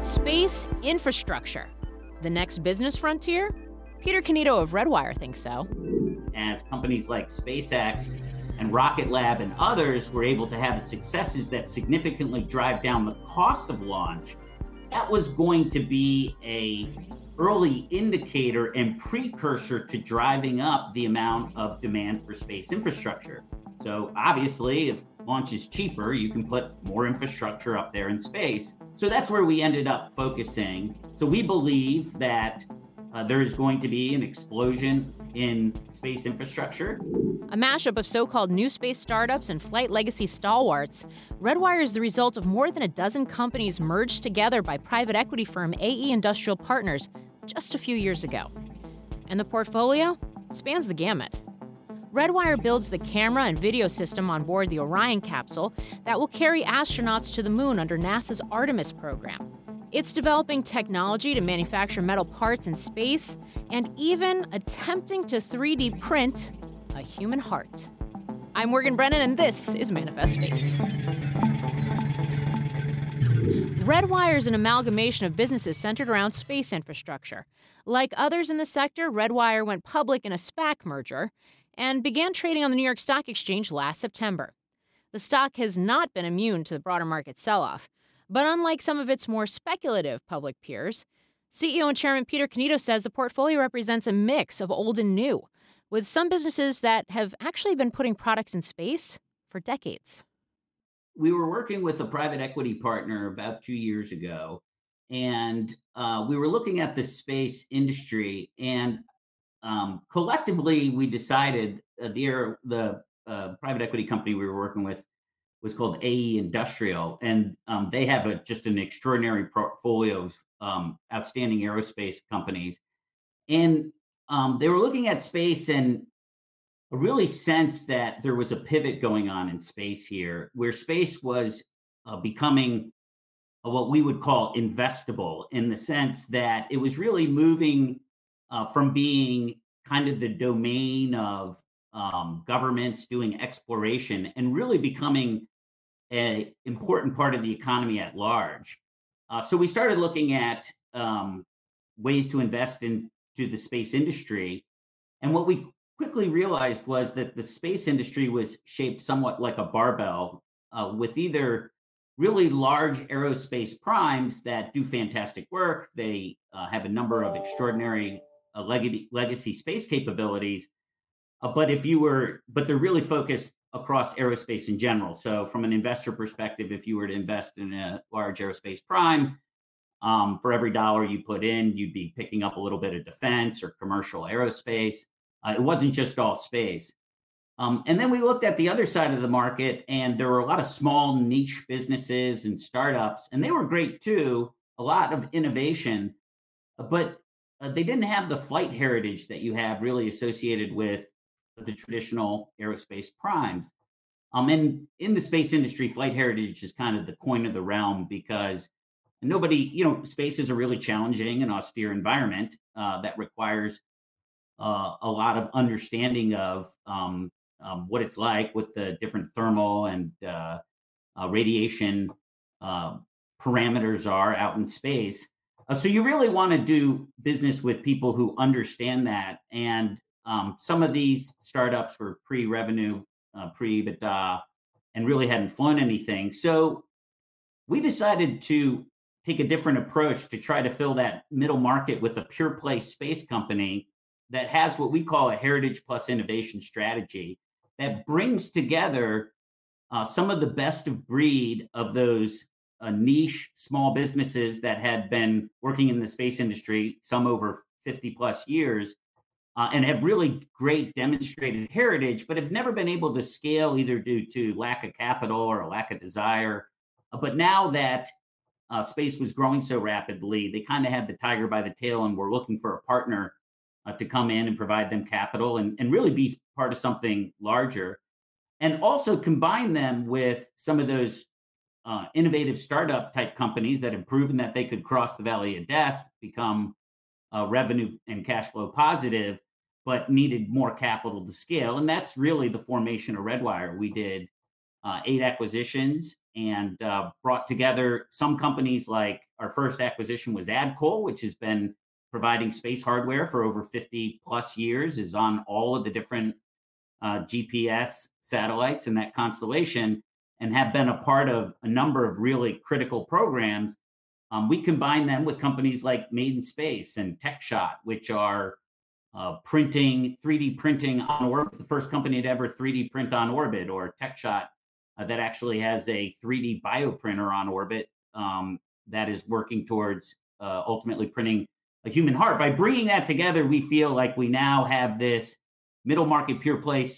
Space infrastructure. The next business frontier? Peter Cannito of Redwire thinks so. As companies like SpaceX and Rocket Lab and others were able to have successes that significantly drive down the cost of launch, that was going to be a early indicator and precursor to driving up the amount of demand for space infrastructure. So obviously, if launch is cheaper, you can put more infrastructure up there in space. So that's where we ended up focusing. So we believe that uh, there is going to be an explosion in space infrastructure. A mashup of so called new space startups and flight legacy stalwarts, Redwire is the result of more than a dozen companies merged together by private equity firm AE Industrial Partners just a few years ago. And the portfolio spans the gamut. Redwire builds the camera and video system on board the Orion capsule that will carry astronauts to the moon under NASA's Artemis program. It's developing technology to manufacture metal parts in space and even attempting to 3D print a human heart. I'm Morgan Brennan, and this is Manifest Space. Redwire is an amalgamation of businesses centered around space infrastructure. Like others in the sector, Redwire went public in a SPAC merger and began trading on the New York Stock Exchange last September. The stock has not been immune to the broader market sell off, but unlike some of its more speculative public peers, CEO and Chairman Peter Cannito says the portfolio represents a mix of old and new, with some businesses that have actually been putting products in space for decades. We were working with a private equity partner about two years ago, and uh, we were looking at the space industry. And um, collectively, we decided uh, the the uh, private equity company we were working with was called AE Industrial, and um, they have a, just an extraordinary portfolio of um, outstanding aerospace companies. And um, they were looking at space and really sensed that there was a pivot going on in space here, where space was uh, becoming what we would call investable in the sense that it was really moving uh, from being kind of the domain of um, governments doing exploration and really becoming an important part of the economy at large. Uh, so we started looking at um, ways to invest into the space industry. And what we quickly realized was that the space industry was shaped somewhat like a barbell uh, with either really large aerospace primes that do fantastic work. They uh, have a number of extraordinary uh, legacy, legacy space capabilities. Uh, but if you were, but they're really focused across aerospace in general. So, from an investor perspective, if you were to invest in a large aerospace prime, um, for every dollar you put in, you'd be picking up a little bit of defense or commercial aerospace. Uh, it wasn't just all space. Um, and then we looked at the other side of the market, and there were a lot of small niche businesses and startups, and they were great too, a lot of innovation, but uh, they didn't have the flight heritage that you have really associated with the traditional aerospace primes. Um, and in the space industry, flight heritage is kind of the coin of the realm because nobody, you know, space is a really challenging and austere environment uh, that requires uh, a lot of understanding of um, um, what it's like with the different thermal and uh, uh, radiation uh, parameters are out in space. Uh, so you really want to do business with people who understand that. And um, some of these startups were pre-revenue, uh, pre-EBITDA, and really hadn't flown anything. So we decided to take a different approach to try to fill that middle market with a pure play space company that has what we call a heritage plus innovation strategy that brings together uh, some of the best of breed of those uh, niche small businesses that had been working in the space industry, some over 50 plus years, uh, and have really great demonstrated heritage, but have never been able to scale either due to lack of capital or a lack of desire. Uh, but now that uh, space was growing so rapidly, they kind of had the tiger by the tail and were looking for a partner uh, to come in and provide them capital and, and really be part of something larger. And also combine them with some of those uh, innovative startup type companies that have proven that they could cross the valley of death, become uh, revenue and cash flow positive, but needed more capital to scale. And that's really the formation of Redwire. We did uh, eight acquisitions and uh, brought together some companies like our first acquisition was Adcole, which has been providing space hardware for over 50 plus years, is on all of the different uh, GPS satellites in that constellation, and have been a part of a number of really critical programs. Um, we combine them with companies like Made in Space and TechShot, which are uh, printing, 3D printing on orbit, the first company to ever 3D print on orbit, or TechShot uh, that actually has a 3D bioprinter on orbit um, that is working towards uh, ultimately printing a human heart. By bringing that together, we feel like we now have this middle market pure play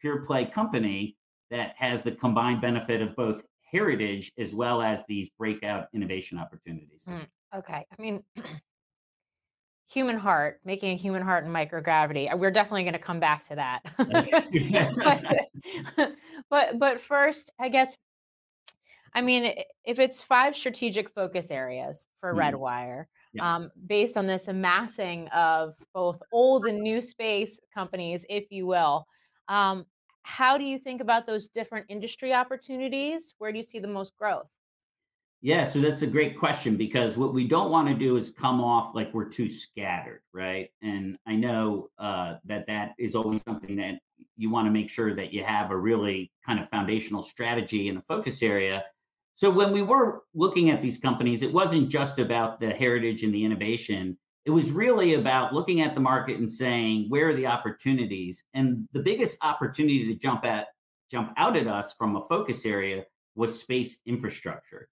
pure play company that has the combined benefit of both heritage as well as these breakout innovation opportunities. Mm, okay, I mean. human heart, making a human heart in microgravity. Uh, we're definitely going to come back to that. but, but but first, I guess I mean, if it's five strategic focus areas for mm-hmm. Redwire, yeah. um, based on this amassing of both old and new space companies, if you will, um, how do you think about those different industry opportunities? Where do you see the most growth? Yeah, so that's a great question because what we don't want to do is come off like we're too scattered, right? And I know uh, that that is always something that you want to make sure that you have a really kind of foundational strategy and a focus area so when we were looking at these companies, it wasn't just about the heritage and the innovation. It was really about looking at the market and saying, where are the opportunities? And the biggest opportunity to jump at jump out at us from a focus area was space infrastructure.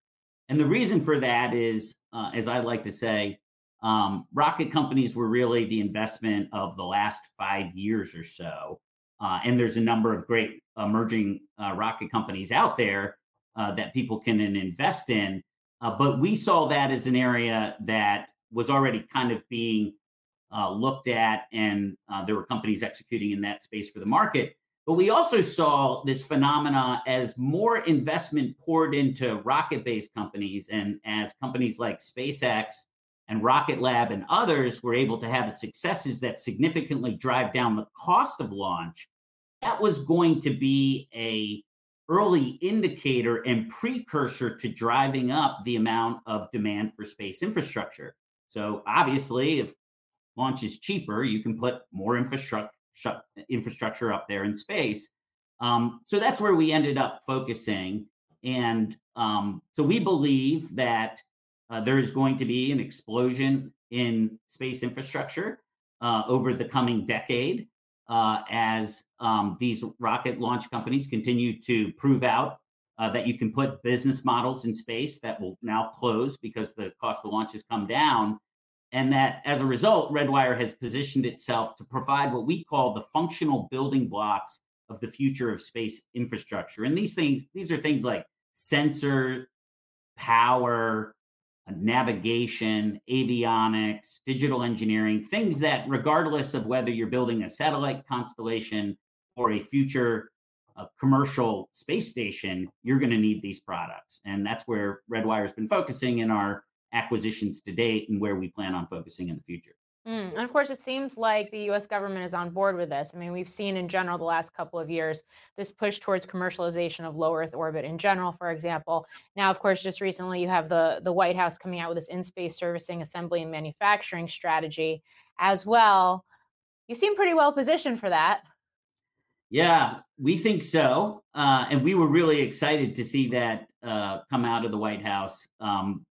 And the reason for that is, uh, as I like to say, um, rocket companies were really the investment of the last five years or so. Uh, and there's a number of great emerging uh, rocket companies out there uh, that people can invest in. Uh, but we saw that as an area that was already kind of being uh, looked at, and uh, there were companies executing in that space for the market. But we also saw this phenomena as more investment poured into rocket based companies, and as companies like SpaceX and Rocket Lab and others were able to have successes that significantly drive down the cost of launch, that was going to be a early indicator and precursor to driving up the amount of demand for space infrastructure. So obviously, if launch is cheaper, you can put more infrastructure infrastructure up there in space. Um, so that's where we ended up focusing. And um, so we believe that uh, there is going to be an explosion in space infrastructure uh, over the coming decade uh, as um, these rocket launch companies continue to prove out uh, that you can put business models in space that will now close because the cost of launch has come down. And that as a result, Redwire has positioned itself to provide what we call the functional building blocks of the future of space infrastructure. And these things, these are things like sensor, power, navigation, avionics, digital engineering, things that, regardless of whether you're building a satellite constellation or a future uh, commercial space station, you're going to need these products. And that's where Redwire has been focusing in our acquisitions to date and where we plan on focusing in the future. Mm, and of course, it seems like the US government is on board with this. I mean, we've seen in general the last couple of years this push towards commercialization of low Earth orbit in general, for example. Now, of course, just recently you have the, the White House coming out with this in space servicing, assembly, and manufacturing strategy as well. You seem pretty well positioned for that. Yeah, we think so. Uh, and we were really excited to see that uh, come out of the White House. Um,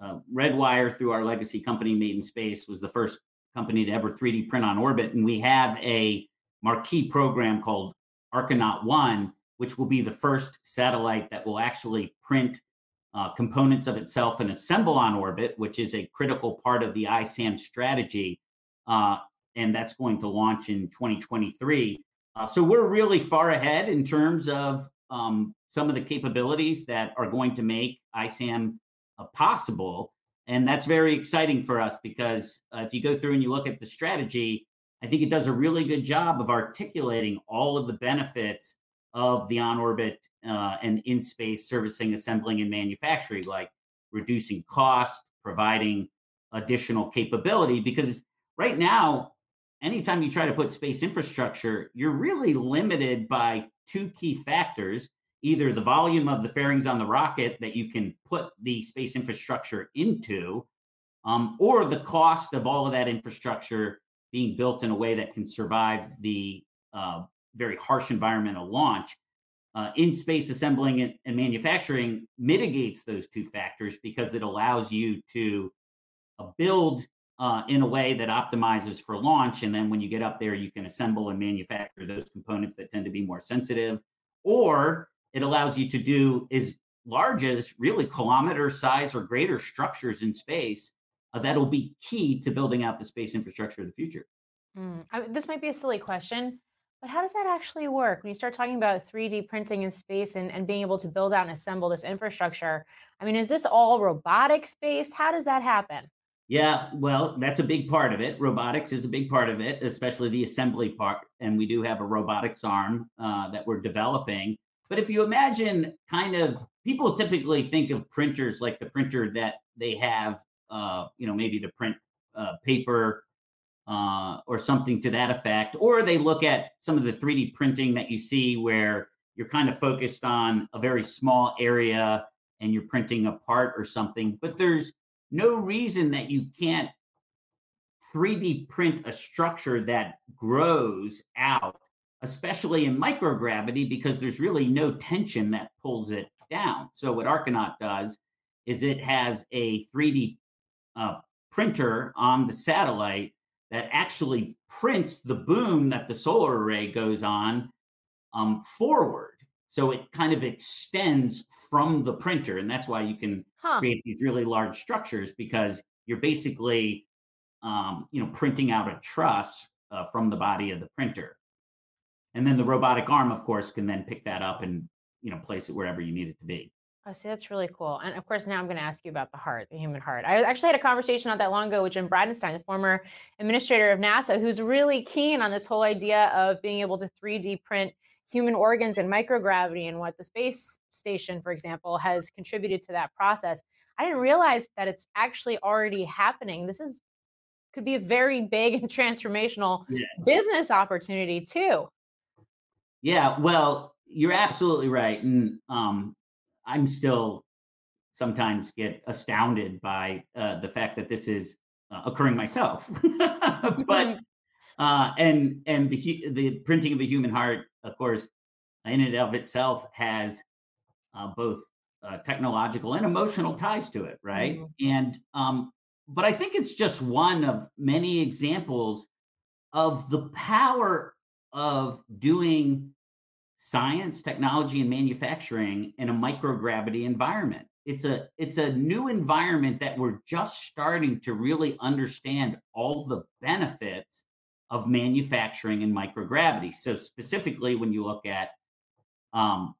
uh, Redwire, through our legacy company, Made in Space, was the first company to ever 3D print on orbit. And we have a marquee program called Archinaut One, which will be the first satellite that will actually print uh, components of itself and assemble on orbit, which is a critical part of the ISAM strategy. Uh, and that's going to launch in 2023. Uh, so we're really far ahead in terms of um, some of the capabilities that are going to make ISAM uh, possible. And that's very exciting for us because uh, if you go through and you look at the strategy, I think it does a really good job of articulating all of the benefits of the on orbit uh, and in space servicing, assembling, and manufacturing, like reducing cost, providing additional capability. Because right now, anytime you try to put space infrastructure, you're really limited by two key factors either the volume of the fairings on the rocket that you can put the space infrastructure into, um, or the cost of all of that infrastructure being built in a way that can survive the uh, very harsh environmental launch. Uh, in space assembling and, and, manufacturing mitigates those two factors because it allows you to uh, build uh, in a way that optimizes for launch. And then when you get up there, you can assemble and manufacture those components that tend to be more sensitive. Or it allows you to do as large as really kilometer size or greater structures in space uh, that'll be key to building out the space infrastructure of the future. Mm. I, this might be a silly question, but how does that actually work when you start talking about 3D printing in space and, and being able to build out and assemble this infrastructure? I mean, is this all robotic space? How does that happen? Yeah, well, that's a big part of it. Robotics is a big part of it, especially the assembly part. And we do have a robotics arm uh, that we're developing. But if you imagine kind of people typically think of printers like the printer that they have, uh, you know, maybe to print uh, paper uh, or something to that effect, or they look at some of the 3D printing that you see where you're kind of focused on a very small area and you're printing a part or something. But there's no reason that you can't 3D print a structure that grows out, especially in microgravity, because there's really no tension that pulls it down. So, what Archinaut does is it has a 3D uh, printer on the satellite that actually prints the boom that the solar array goes on um, forward. So it kind of extends from the printer. And that's why you can huh. create these really large structures because you're basically, um, you know, printing out a truss uh, from the body of the printer. And then the robotic arm, of course, can then pick that up and, you know, place it wherever you need it to be. Oh, see, that's really cool. And of course, now I'm going to ask you about the heart, the human heart. I actually had a conversation not that long ago with Jim Bridenstine, the former administrator of NASA, who's really keen on this whole idea of being able to 3D print human organs and microgravity and what the space station, for example, has contributed to that process. I didn't realize that it's actually already happening. This is could be a very big and transformational yes. business opportunity too. Yeah, well, you're absolutely right, and um, I'm still sometimes get astounded by uh, the fact that this is uh, occurring myself. but uh, and and the the printing of a human heart, of course, in and of itself has uh, both uh, technological and emotional ties to it, right? Mm-hmm. And um, but I think it's just one of many examples of the power of doing science, technology, and manufacturing in a microgravity environment. It's a it's a new environment that we're just starting to really understand all the benefits of manufacturing in microgravity. So specifically, when you look at um,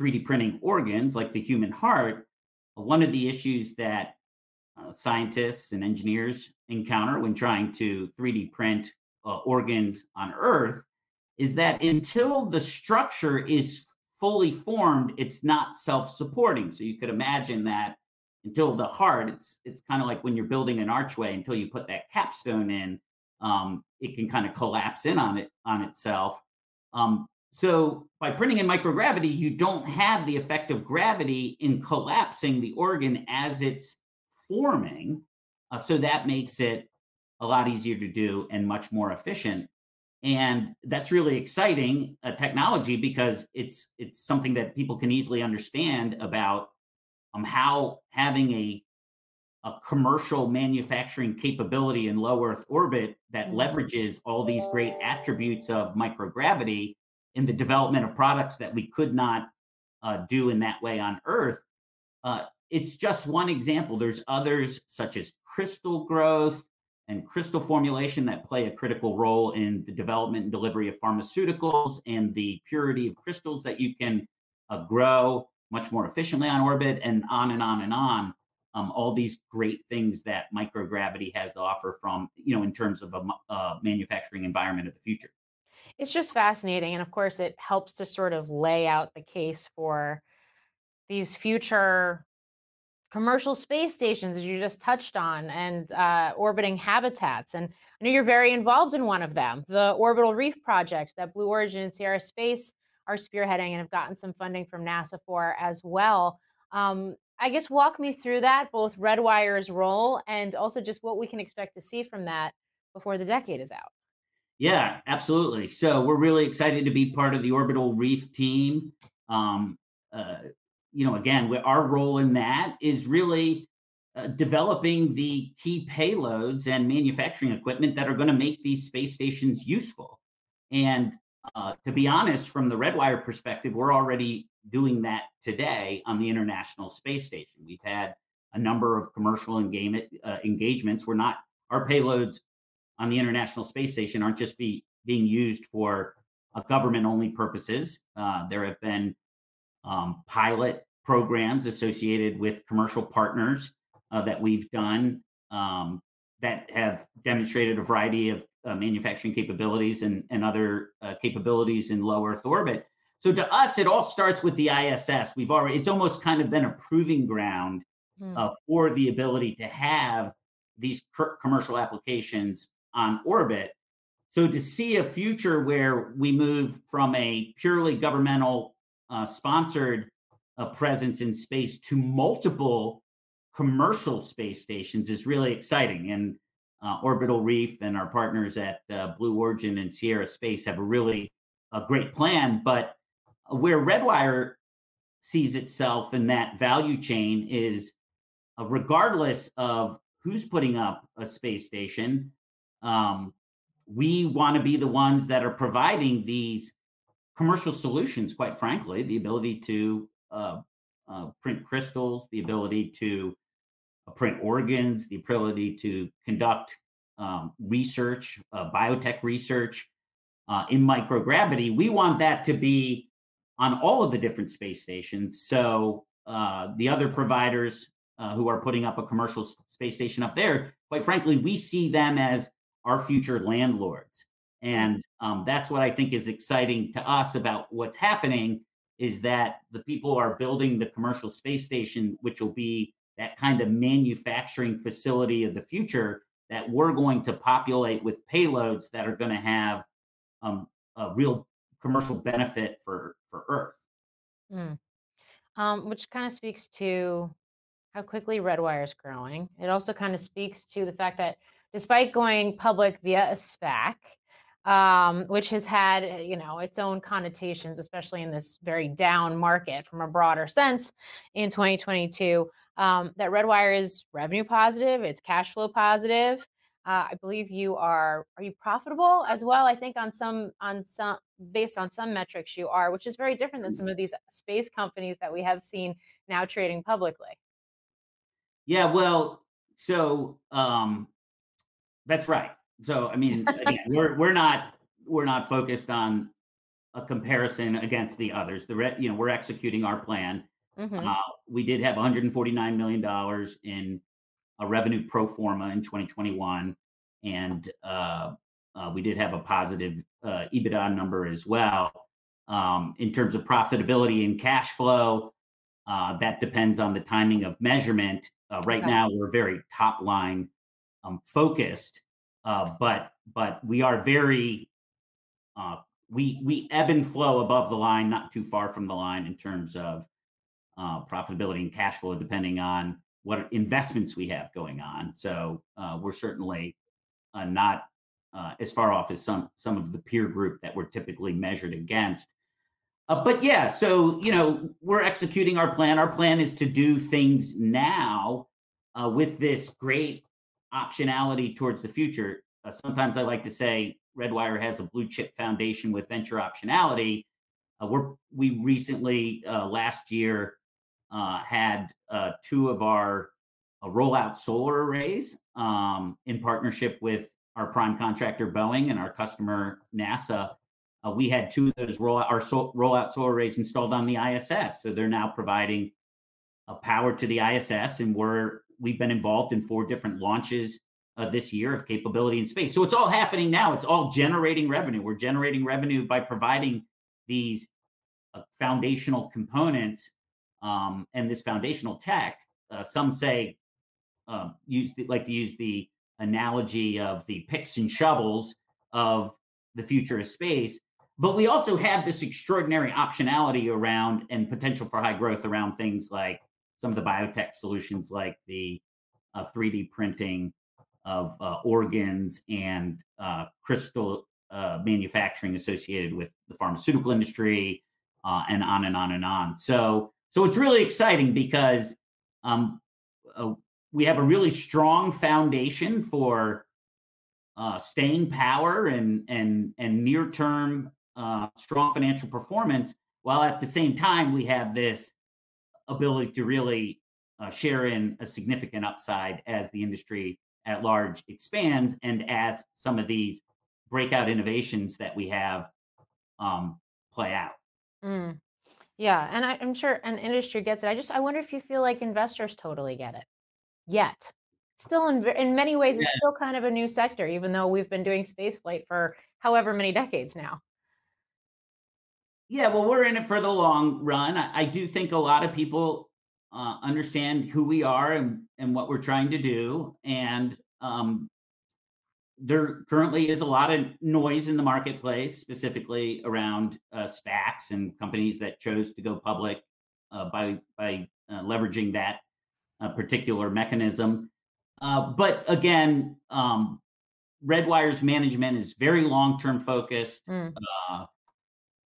3D printing organs like the human heart, one of the issues that uh, scientists and engineers encounter when trying to 3D print uh, organs on Earth is that until the structure is fully formed, it's not self-supporting. So you could imagine that until the heart, it's it's kind of like when you're building an archway until you put that capstone in, um, it can kind of collapse in on it on itself. Um, so by printing in microgravity, you don't have the effect of gravity in collapsing the organ as it's forming. Uh, so that makes it a lot easier to do and much more efficient. And that's really exciting uh, technology because it's it's something that people can easily understand about um, how having a a commercial manufacturing capability in low Earth orbit that mm-hmm. leverages all these great attributes of microgravity in the development of products that we could not uh, do in that way on Earth. Uh, it's just one example. There's others such as crystal growth and crystal formulation that play a critical role in the development and delivery of pharmaceuticals and the purity of crystals that you can uh, grow much more efficiently on orbit and on and on and on. Um, all these great things that microgravity has to offer from, you know, in terms of a, a manufacturing environment of the future. It's just fascinating. And of course, it helps to sort of lay out the case for these future commercial space stations, as you just touched on, and uh, orbiting habitats. And I know you're very involved in one of them, the Orbital Reef Project that Blue Origin and Sierra Space are spearheading and have gotten some funding from NASA for as well. Um, I guess walk me through that, both Redwire's role and also just what we can expect to see from that before the decade is out. Yeah, absolutely. So we're really excited to be part of the Orbital Reef team. Um, uh, you know, again, our role in that is really uh, developing the key payloads and manufacturing equipment that are going to make these space stations useful. And uh, to be honest, from the Redwire perspective, we're already doing that today on the International Space Station. We've had a number of commercial engagement, uh, engagements. We're not our payloads on the International Space Station aren't just be being used for uh, government only purposes. Uh, there have been um, pilot programs associated with commercial partners uh, that we've done um, that have demonstrated a variety of uh, manufacturing capabilities and, and other uh, capabilities in low Earth orbit. So to us, it all starts with the ISS. We've already, it's almost kind of been a proving ground mm. for the ability to have these commercial applications on orbit. So to see a future where we move from a purely governmental uh, sponsored uh, presence in space to multiple commercial space stations is really exciting. And uh, Orbital Reef and our partners at uh, Blue Origin and Sierra Space have a really a great plan. But where Redwire sees itself in that value chain is uh, regardless of who's putting up a space station, um, we want to be the ones that are providing these commercial solutions, quite frankly, the ability to uh, uh, print crystals, the ability to uh, print organs, the ability to conduct um, research, uh, biotech research uh, in microgravity. We want that to be on all of the different space stations. So uh, the other providers who are putting up a commercial space station up there, quite frankly, we see them as our future landlords. And um, that's what I think is exciting to us about what's happening is that the people are building the commercial space station, which will be that kind of manufacturing facility of the future that we're going to populate with payloads that are going to have um, a real commercial benefit for for Earth. Mm. Um, which kind of speaks to how quickly Redwire is growing. It also kind of speaks to the fact that despite going public via a SPAC, um, which has had eh, you know its own connotations, especially in this very down market from a broader sense in 2022. Um, that Redwire is revenue positive, it's cash flow positive. Uh, I believe you are are you profitable as well? I think on some on some based on some metrics you are, which is very different than some of these space companies that we have seen now trading publicly. Yeah, well, so um, that's right. So I mean, again, we're we're not we're not focused on a comparison against the others. The re, you know we're executing our plan. Mm-hmm. Uh, we did have 149 million dollars in a revenue pro forma in 2021, and uh, uh, we did have a positive uh, EBITDA number as well. Um, in terms of profitability and cash flow, uh, that depends on the timing of measurement. Uh, right okay. now, we're very top line um, focused, uh, but but we are very uh, we we ebb and flow above the line, not too far from the line in terms of uh, profitability and cash flow, depending on what investments we have going on. So uh, we're certainly uh, not uh, as far off as some some of the peer group that we're typically measured against. but yeah, so you know we're executing our plan. Our plan is to do things now with this great optionality towards the future. Uh, sometimes I like to say Redwire has a blue chip foundation with venture optionality. Uh, we're we recently uh, last year uh, had uh, two of our uh, rollout solar arrays um, in partnership with our prime contractor Boeing and our customer NASA. we had two of those roll our so- rollout solar arrays installed on the ISS, so they're now providing uh, power to the ISS, and we're we've been involved in four different launches uh, this year of capability in space. So it's all happening now. It's all generating revenue. We're generating revenue by providing these uh, foundational components um, and this foundational tech. Uh, some say um, use like to use the analogy of the picks and shovels of the future of space. But we also have this extraordinary optionality around and potential for high growth around things like some of the biotech solutions, like the uh, 3D printing of uh, organs and uh, crystal uh, manufacturing associated with the pharmaceutical industry, uh, and on and on and on. So, so it's really exciting because um, uh, we have a really strong foundation for uh, staying power and and and near term strong financial performance, while at the same time we have this ability to really share in a significant upside as the industry at large expands and as some of these breakout innovations that we have um, play out. Mm. Yeah, and I, am sure an industry gets it. I just I wonder if you feel like investors totally get it yet. Still, in in many ways, yeah. it's still kind of a new sector, even though we've been doing spaceflight for however many decades now. Yeah, well, we're in it for the long run. I, I do think a lot of people uh, understand who we are and, and what we're trying to do. And um, there currently is a lot of noise in the marketplace, specifically around uh, SPACs and companies that chose to go public uh, by by uh, leveraging that uh, particular mechanism. Uh, but again, um, Redwire's management is very long term focused. Mm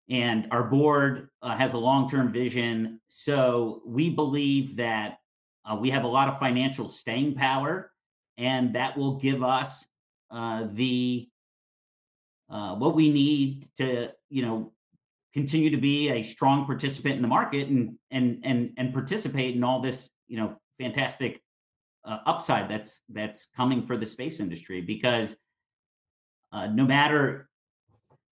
and our board uh, has a long-term vision so we believe that uh, we have a lot of financial staying power and that will give us uh, the uh, what we need to you know continue to be a strong participant in the market and and and and participate in all this you know fantastic uh, upside that's that's coming for the space industry because uh, no matter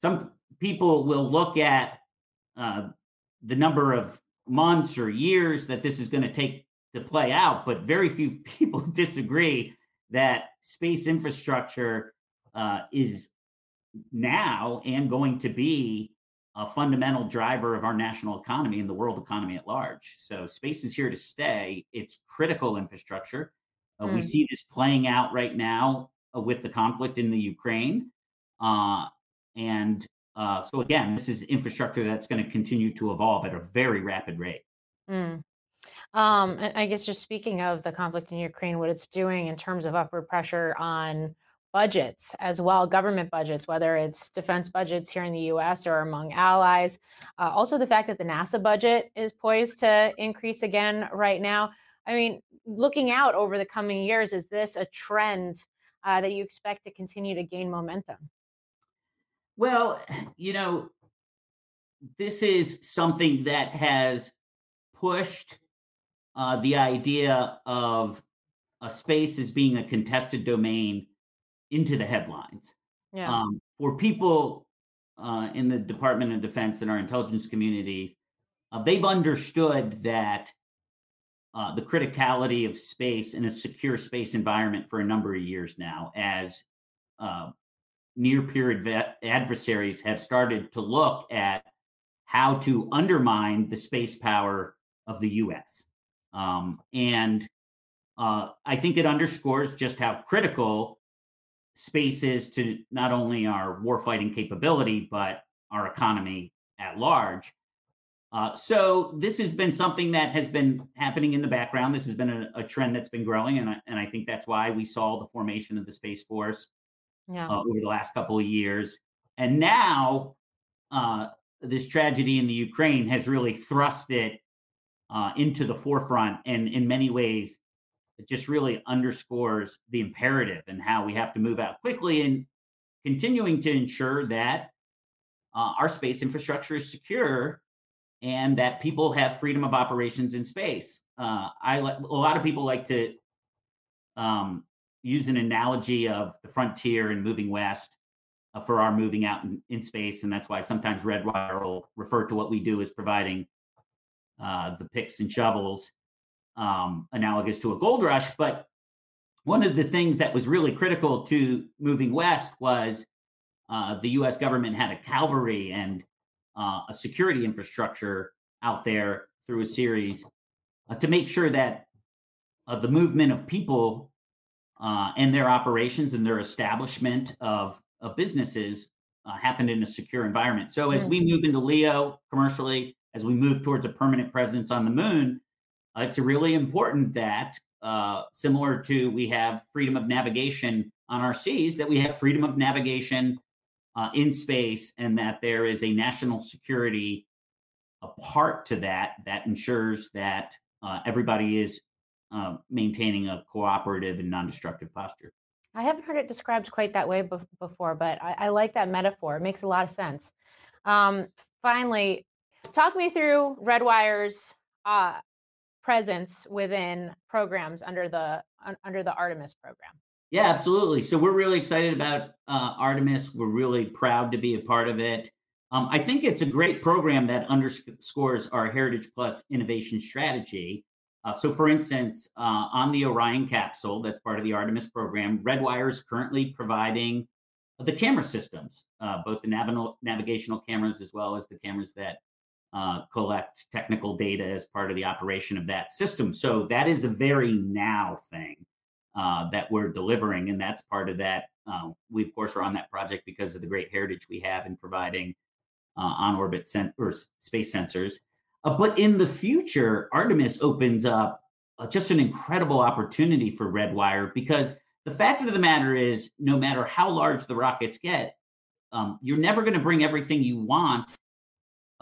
some people will look at uh, the number of months or years that this is going to take to play out, but very few people disagree that space infrastructure uh, is now and going to be a fundamental driver of our national economy and the world economy at large. So space is here to stay. It's critical infrastructure. Uh, mm. We see this playing out right now uh, with the conflict in the Ukraine. Uh, and uh, so again, this is infrastructure that's going to continue to evolve at a very rapid rate. Mm. Um, and I guess just speaking of the conflict in Ukraine, what it's doing in terms of upward pressure on budgets as well, government budgets, whether it's defense budgets here in the US or among allies. Uh, also, the fact that the NASA budget is poised to increase again right now. I mean, looking out over the coming years, is this a trend uh, that you expect to continue to gain momentum? Well, you know, this is something that has pushed uh, the idea of a space as being a contested domain into the headlines. Yeah. Um, for people uh, in the Department of Defense and our intelligence communities, uh, they've understood that uh, the criticality of space in a secure space environment for a number of years now as uh, near peer adversaries have started to look at how to undermine the space power of the US. Um, and uh, I think it underscores just how critical space is to not only our warfighting capability, but our economy at large. Uh, so this has been something that has been happening in the background. This has been a, a trend that's been growing, and I, and I think that's why we saw the formation of the Space Force yeah. uh, over the last couple of years. And now, uh, this tragedy in the Ukraine has really thrust it uh, into the forefront. And in many ways, it just really underscores the imperative and how we have to move out quickly and continuing to ensure that uh, our space infrastructure is secure and that people have freedom of operations in space. Uh, I a lot of people like to um, use an analogy of the frontier and moving west uh, for our moving out in, in, space. And that's why sometimes Redwire will refer to what we do as providing uh, the picks and shovels um, analogous to a gold rush. But one of the things that was really critical to moving west was uh, the U.S. government had a cavalry and uh, a security infrastructure out there through a series uh, to make sure that uh, the movement of people uh, and their operations and their establishment of, of businesses uh, happened in a secure environment. So as we move into LEO commercially, as we move towards a permanent presence on the moon, uh, it's really important that, uh, similar to we have freedom of navigation on our seas, that we have freedom of navigation uh, in space, and that there is a national security a part to that that ensures that uh, everybody is uh, maintaining a cooperative and non-destructive posture. I haven't heard it described quite that way be- before, but I-, I, like that metaphor. It makes a lot of sense. Um, finally, talk me through Redwire's uh, presence within programs under the under the Artemis program. Yeah, absolutely. So we're really excited about uh, Artemis. We're really proud to be a part of it. Um, I think it's a great program that underscores our Heritage Plus innovation strategy. Uh, so, for instance, uh, on the Orion capsule, that's part of the Artemis program, Redwire is currently providing the camera systems, uh, both the nav- navigational cameras as well as the cameras that uh, collect technical data as part of the operation of that system. So that is a very now thing uh, that we're delivering, and that's part of that. Uh, we of course are on that project because of the great heritage we have in providing uh, on orbit sen- or space sensors. Uh, but in the future, Artemis opens up uh, just an incredible opportunity for Redwire because the fact of the matter is, no matter how large the rockets get, um, you're never going to bring everything you want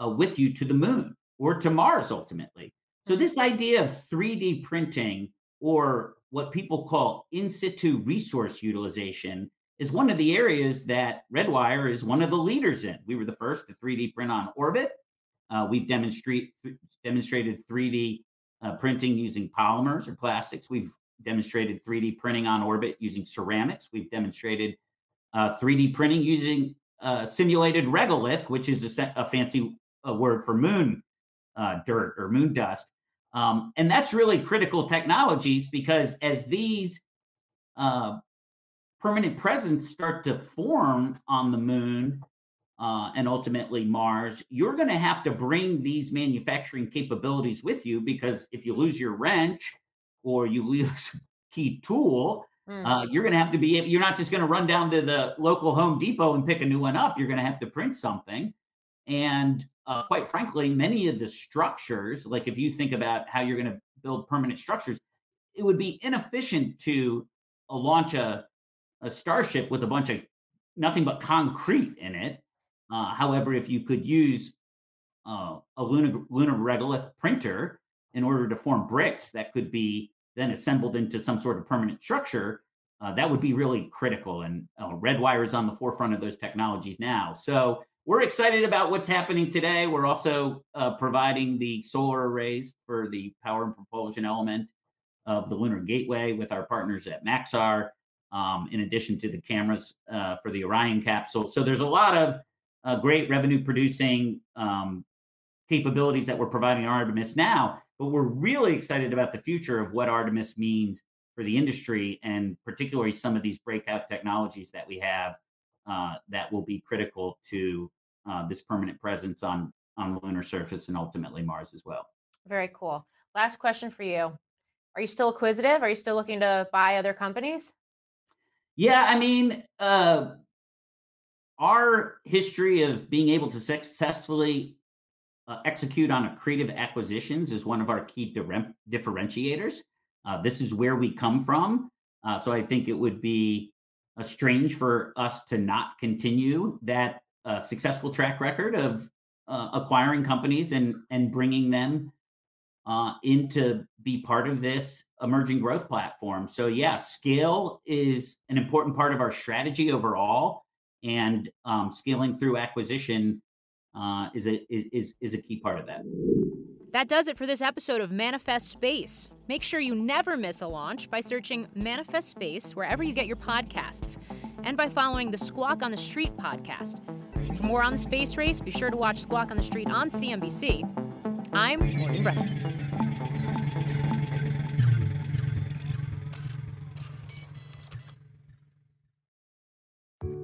uh, with you to the moon or to Mars ultimately. So, this idea of 3D printing or what people call in situ resource utilization is one of the areas that Redwire is one of the leaders in. We were the first to 3D print on orbit. Uh, we've demonstrate, demonstrated 3D uh, printing using polymers or plastics. We've demonstrated 3D printing on orbit using ceramics. We've demonstrated uh, 3D printing using uh, simulated regolith, which is a, a fancy a word for moon uh, dirt or moon dust. Um, and that's really critical technologies because as these uh, permanent presence start to form on the moon uh, and ultimately Mars, you're going to have to bring these manufacturing capabilities with you because if you lose your wrench or you lose key tool, mm. uh, you're going to have to be, you're not just going to run down to the local Home Depot and pick a new one up. You're going to have to print something. And uh, quite frankly, many of the structures, like if you think about how you're going to build permanent structures, it would be inefficient to uh, launch a, a starship with a bunch of nothing but concrete in it. Uh, however, if you could use uh, a lunar, lunar regolith printer in order to form bricks that could be then assembled into some sort of permanent structure, uh, that would be really critical. And uh, Redwire is on the forefront of those technologies now. So we're excited about what's happening today. We're also uh, providing the solar arrays for the power and propulsion element of the Lunar Gateway with our partners at Maxar, um, in addition to the cameras uh, for the Orion capsule. So there's a lot of uh, great revenue producing um, capabilities that we're providing Artemis now, but we're really excited about the future of what Artemis means for the industry and particularly some of these breakout technologies that we have uh, that will be critical to uh, this permanent presence on on the lunar surface and ultimately Mars as well. Very cool. Last question for you: Are you still acquisitive? Are you still looking to buy other companies? Yeah, I mean, uh, our history of being able to successfully uh, execute on accretive acquisitions is one of our key differentiators. Uh, this is where we come from. Uh, so I think it would be uh, strange for us to not continue that uh, successful track record of uh, acquiring companies and and bringing them uh, into be part of this emerging growth platform. So yeah, scale is an important part of our strategy overall, and um, scaling through acquisition uh, is a is is a key part of that. That does it for this episode of Manifest Space. Make sure you never miss a launch by searching Manifest Space wherever you get your podcasts and by following the Squawk on the Street podcast. For more on the space race, be sure to watch Squawk on the Street on CNBC. I'm Morgan Brennan.